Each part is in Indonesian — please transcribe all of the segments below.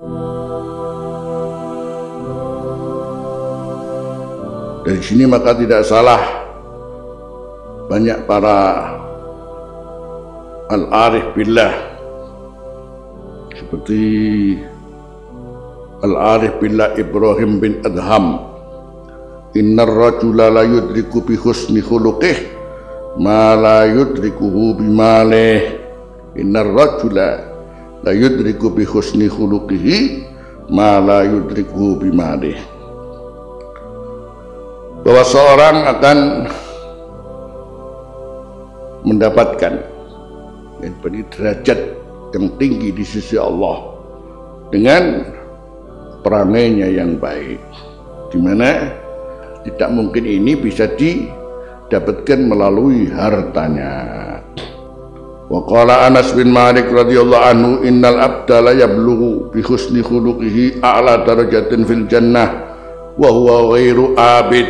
Dari sini maka tidak salah. Banyak para al-arif billah. Seperti al-arif billah Ibrahim bin Adham. Innar rajula la yudriku bi husni khuluqih ma la yudrikuhu bi malih. Innar rajula la yudriku bi husni khuluqihi ma la yudrikuhu bi malih bahwa seorang akan mendapatkan dari derajat yang tinggi di sisi Allah dengan perangainya yang baik. Di mana tidak mungkin ini bisa didapatkan melalui hartanya wa qala Anas bin Malik radhiyallahu anhu innal abda la yablughu bi husni khuluqihi a'la darajatin fil jannah wa huwa ghairu abid.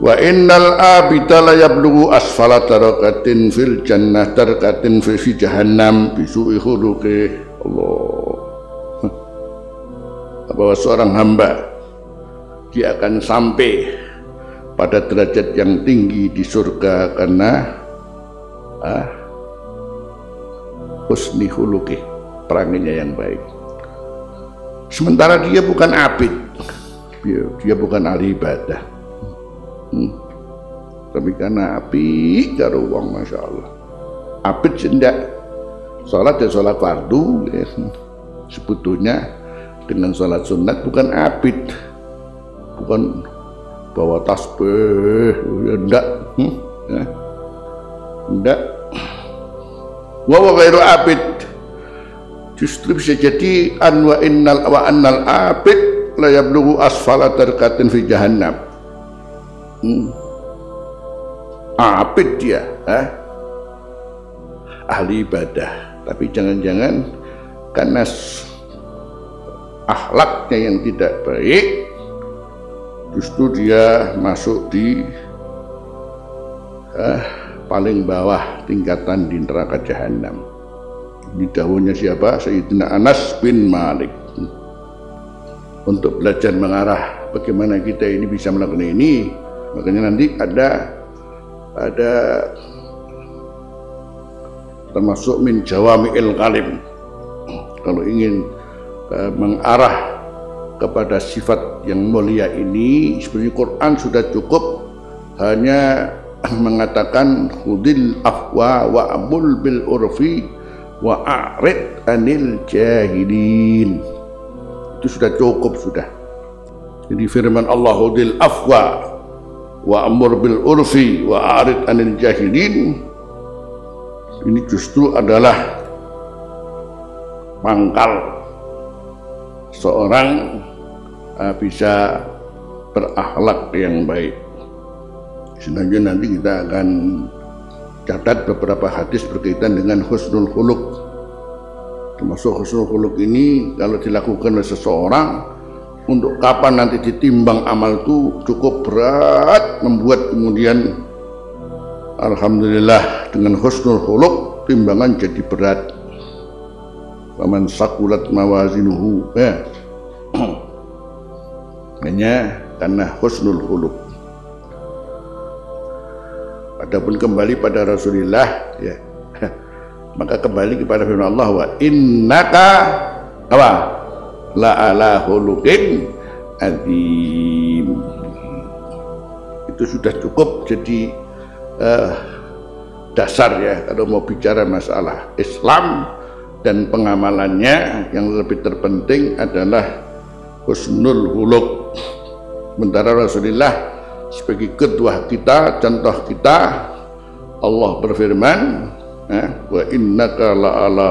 Wa innal abida la yablughu asfala darakatin fil jannah darakatin fi, jahannam bisu'i khuluqi Allah. Bahwa seorang hamba dia akan sampai pada derajat yang tinggi di surga karena ah, husni khuluqi peranginya yang baik. Sementara dia bukan abid. Dia, dia bukan ahli ibadah. Hmm. tapi karena api karo wong Masya Allah. Abid tidak sholat ya sholat fardu ya. sebetulnya dengan sholat sunat bukan abid. Bukan bawa tasbih ya enggak. Hmm, enggak wa wa ghairu abid. Justru bisa jadi an wa innal wa annal abid la yablughu asfala darkatin fi jahannam. Hmm. abid dia eh? ahli ibadah. Tapi jangan-jangan karena akhlaknya yang tidak baik justru dia masuk di eh, paling bawah tingkatan di neraka jahanam ini dahulunya siapa? Sayyidina Anas bin Malik. Untuk belajar mengarah bagaimana kita ini bisa melakukan ini makanya nanti ada ada termasuk min jawami'il kalim kalau ingin uh, mengarah kepada sifat yang mulia ini sebenarnya Quran sudah cukup hanya mengatakan hudil afwa wa abul bil urfi wa a'rid anil jahilin. Itu sudah cukup sudah. Jadi firman Allah hudil afwa wa amur bil urfi wa arid anil jahilin. Ini justru adalah pangkal seorang uh, bisa berakhlak yang baik selanjutnya nanti kita akan catat beberapa hadis berkaitan dengan husnul khuluq. Termasuk husnul khuluq ini kalau dilakukan oleh seseorang untuk kapan nanti ditimbang amal itu cukup berat membuat kemudian Alhamdulillah dengan husnul khuluq timbangan jadi berat. Paman sakulat mawazinuhu. Ya. hanya karena husnul khuluq Adapun kembali pada Rasulullah ya. Maka kembali kepada firman Allah wa innaka apa? La ala itu sudah cukup jadi uh, dasar ya kalau mau bicara masalah Islam dan pengamalannya. Yang lebih terpenting adalah husnul huluk sementara Rasulullah sebagai ketua kita contoh kita Allah berfirman eh, wa innaka la ala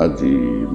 azim